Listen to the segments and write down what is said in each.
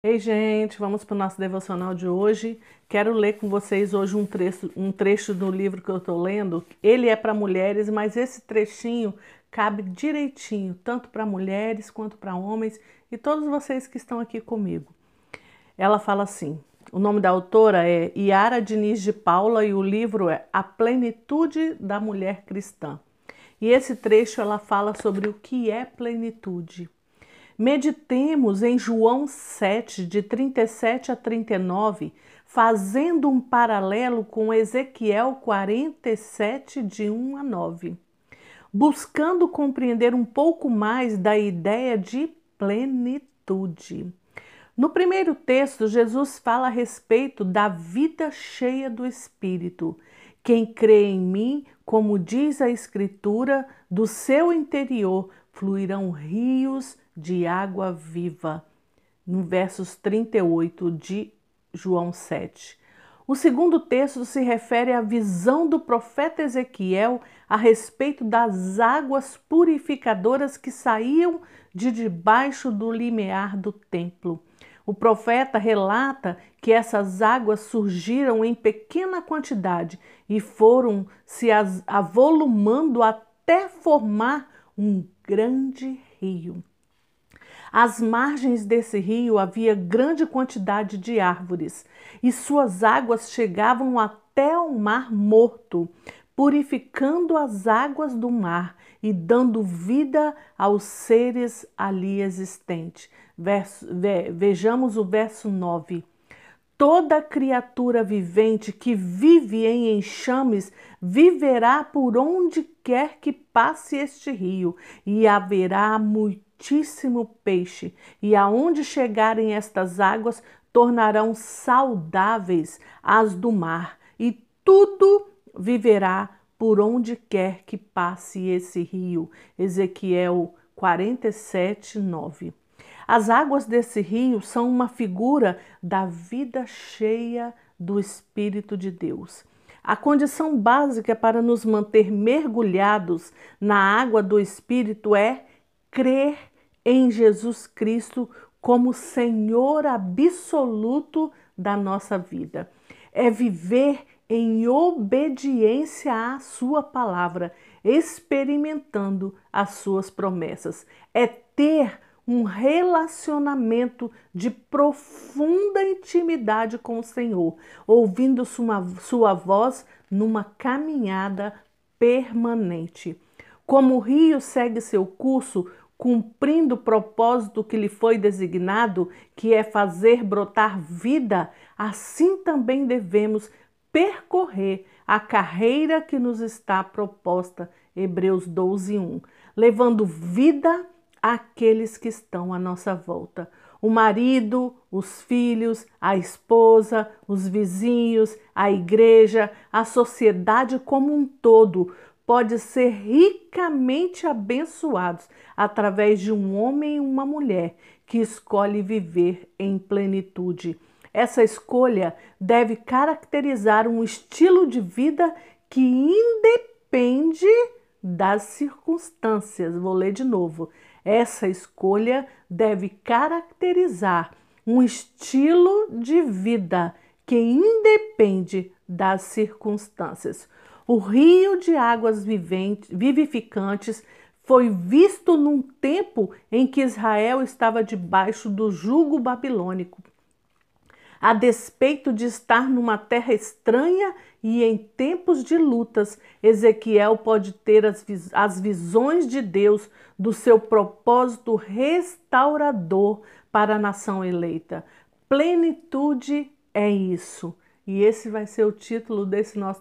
Ei, gente, vamos para o nosso devocional de hoje. Quero ler com vocês hoje um trecho, um trecho do livro que eu estou lendo. Ele é para mulheres, mas esse trechinho cabe direitinho, tanto para mulheres quanto para homens e todos vocês que estão aqui comigo. Ela fala assim: o nome da autora é Yara Diniz de Paula e o livro é A Plenitude da Mulher Cristã. E esse trecho ela fala sobre o que é plenitude. Meditemos em João 7, de 37 a 39, fazendo um paralelo com Ezequiel 47, de 1 a 9, buscando compreender um pouco mais da ideia de plenitude. No primeiro texto, Jesus fala a respeito da vida cheia do Espírito. Quem crê em mim, como diz a Escritura, do seu interior fluirão rios de água viva, no versos 38 de João 7. O segundo texto se refere à visão do profeta Ezequiel a respeito das águas purificadoras que saíam de debaixo do limiar do templo. O profeta relata que essas águas surgiram em pequena quantidade e foram se avolumando até formar um grande rio. Às margens desse rio havia grande quantidade de árvores, e suas águas chegavam até o mar morto, purificando as águas do mar e dando vida aos seres ali existentes. Verso, ve, vejamos o verso 9. Toda criatura vivente que vive em enxames viverá por onde quer que passe este rio, e haverá muitíssimo peixe, e aonde chegarem estas águas, tornarão saudáveis as do mar, e tudo viverá por onde quer que passe esse rio. Ezequiel 47, 9. As águas desse rio são uma figura da vida cheia do Espírito de Deus. A condição básica para nos manter mergulhados na água do Espírito é crer em Jesus Cristo como Senhor absoluto da nossa vida. É viver em obediência à Sua palavra, experimentando as Suas promessas. É ter um relacionamento de profunda intimidade com o Senhor, ouvindo sua, sua voz numa caminhada permanente. Como o rio segue seu curso, cumprindo o propósito que lhe foi designado, que é fazer brotar vida, assim também devemos percorrer a carreira que nos está proposta, Hebreus 12, 1, levando vida àqueles que estão à nossa volta. O marido, os filhos, a esposa, os vizinhos, a igreja, a sociedade como um todo, pode ser ricamente abençoados através de um homem e uma mulher que escolhe viver em plenitude. Essa escolha deve caracterizar um estilo de vida que independe das circunstâncias. Vou ler de novo. Essa escolha deve caracterizar um estilo de vida que independe das circunstâncias. O rio de águas vivificantes foi visto num tempo em que Israel estava debaixo do jugo babilônico. A despeito de estar numa terra estranha e em tempos de lutas, Ezequiel pode ter as, vis as visões de Deus do seu propósito restaurador para a nação eleita. Plenitude é isso. E esse vai ser o título desse nosso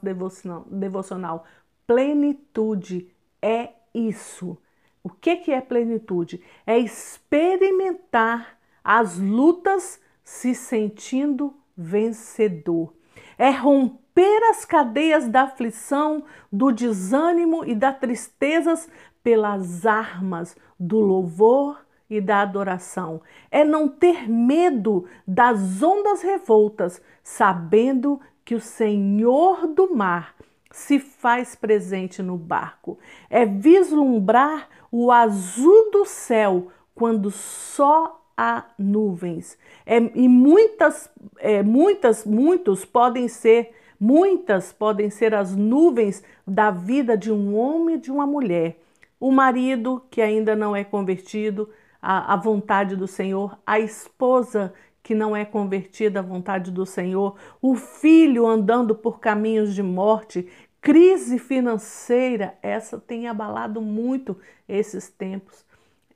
devocional. Plenitude é isso. O que, que é plenitude? É experimentar as lutas se sentindo vencedor. É romper as cadeias da aflição, do desânimo e da tristezas pelas armas do louvor e da adoração. É não ter medo das ondas revoltas, sabendo que o Senhor do mar se faz presente no barco. É vislumbrar o azul do céu quando só há nuvens. É, e muitas, é, muitas, muitos podem ser, muitas podem ser as nuvens da vida de um homem e de uma mulher. O marido que ainda não é convertido à, à vontade do Senhor, a esposa que não é convertida à vontade do Senhor, o filho andando por caminhos de morte, crise financeira, essa tem abalado muito esses tempos,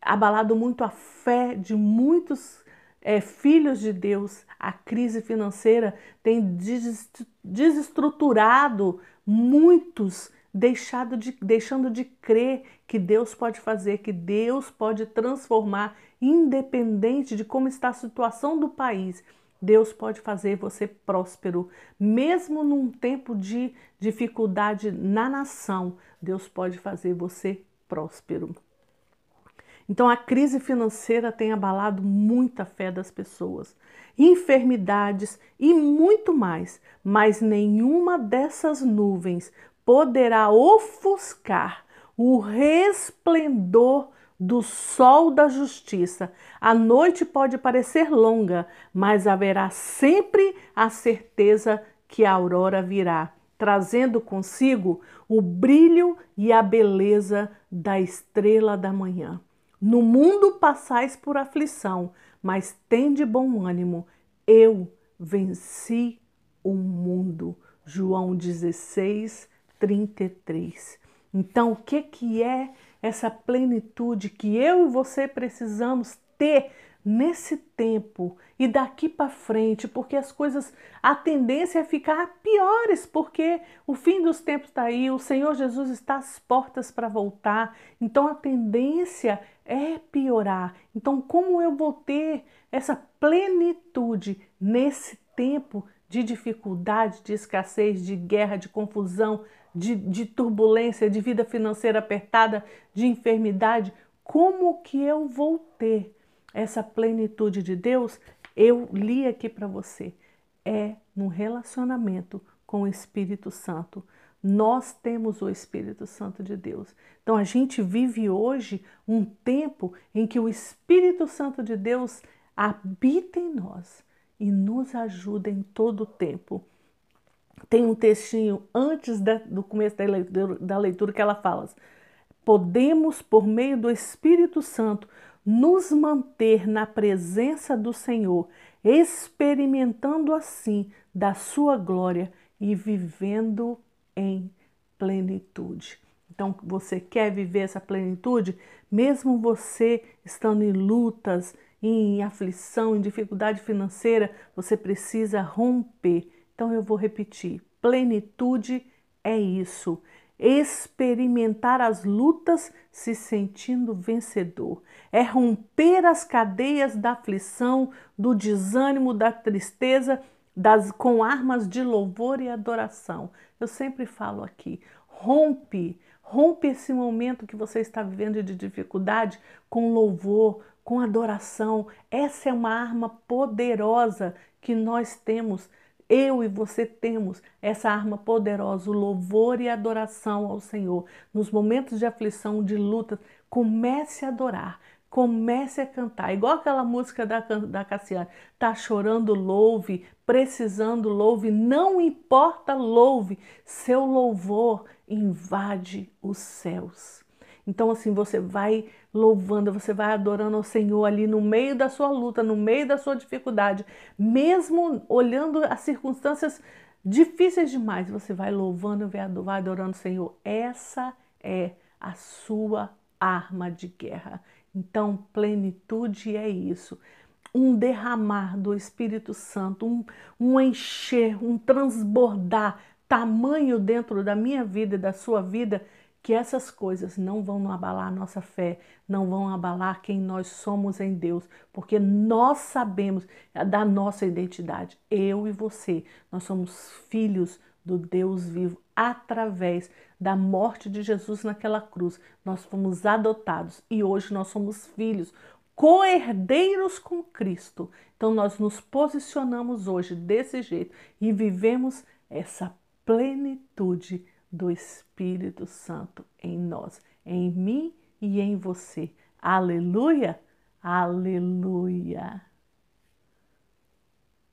abalado muito a fé de muitos é, filhos de Deus. A crise financeira tem desestruturado muitos, deixado de, deixando de crer que Deus pode fazer, que Deus pode transformar, independente de como está a situação do país. Deus pode fazer você próspero, mesmo num tempo de dificuldade na nação. Deus pode fazer você próspero. Então a crise financeira tem abalado muita fé das pessoas, enfermidades e muito mais, mas nenhuma dessas nuvens poderá ofuscar o resplendor do sol da justiça. A noite pode parecer longa, mas haverá sempre a certeza que a aurora virá, trazendo consigo o brilho e a beleza da estrela da manhã. No mundo passais por aflição, mas tende bom ânimo. Eu venci o mundo. João 16, 33. Então, o que, que é essa plenitude que eu e você precisamos ter nesse tempo e daqui para frente, porque as coisas, a tendência é ficar piores, porque o fim dos tempos está aí, o Senhor Jesus está às portas para voltar, então a tendência é piorar. Então, como eu vou ter essa plenitude nesse tempo de dificuldade, de escassez, de guerra, de confusão, de, de turbulência, de vida financeira apertada, de enfermidade, como que eu vou ter essa plenitude de Deus? Eu li aqui para você. É no relacionamento com o Espírito Santo. Nós temos o Espírito Santo de Deus. Então a gente vive hoje um tempo em que o Espírito Santo de Deus habita em nós e nos ajuda em todo o tempo tem um textinho antes da, do começo da leitura, da leitura que ela fala: podemos, por meio do Espírito Santo, nos manter na presença do Senhor, experimentando assim da sua glória e vivendo em plenitude. Então, você quer viver essa plenitude? Mesmo você estando em lutas, em aflição, em dificuldade financeira, você precisa romper então eu vou repetir: plenitude é isso. Experimentar as lutas se sentindo vencedor. É romper as cadeias da aflição, do desânimo, da tristeza, das, com armas de louvor e adoração. Eu sempre falo aqui: rompe, rompe esse momento que você está vivendo de dificuldade com louvor, com adoração. Essa é uma arma poderosa que nós temos eu e você temos essa arma poderosa, o louvor e adoração ao Senhor. Nos momentos de aflição, de luta, comece a adorar, comece a cantar. Igual aquela música da, da Cassiane. Tá chorando, louve. Precisando, louve. Não importa, louve. Seu louvor invade os céus. Então, assim, você vai louvando, você vai adorando ao Senhor ali no meio da sua luta, no meio da sua dificuldade, mesmo olhando as circunstâncias difíceis demais, você vai louvando, vai adorando o Senhor. Essa é a sua arma de guerra. Então, plenitude é isso. Um derramar do Espírito Santo, um, um encher, um transbordar tamanho dentro da minha vida e da sua vida que essas coisas não vão abalar a nossa fé, não vão abalar quem nós somos em Deus, porque nós sabemos da nossa identidade. Eu e você, nós somos filhos do Deus vivo através da morte de Jesus naquela cruz. Nós fomos adotados e hoje nós somos filhos, co-herdeiros com Cristo. Então nós nos posicionamos hoje desse jeito e vivemos essa plenitude do Espírito Santo em nós, em mim e em você. Aleluia! Aleluia.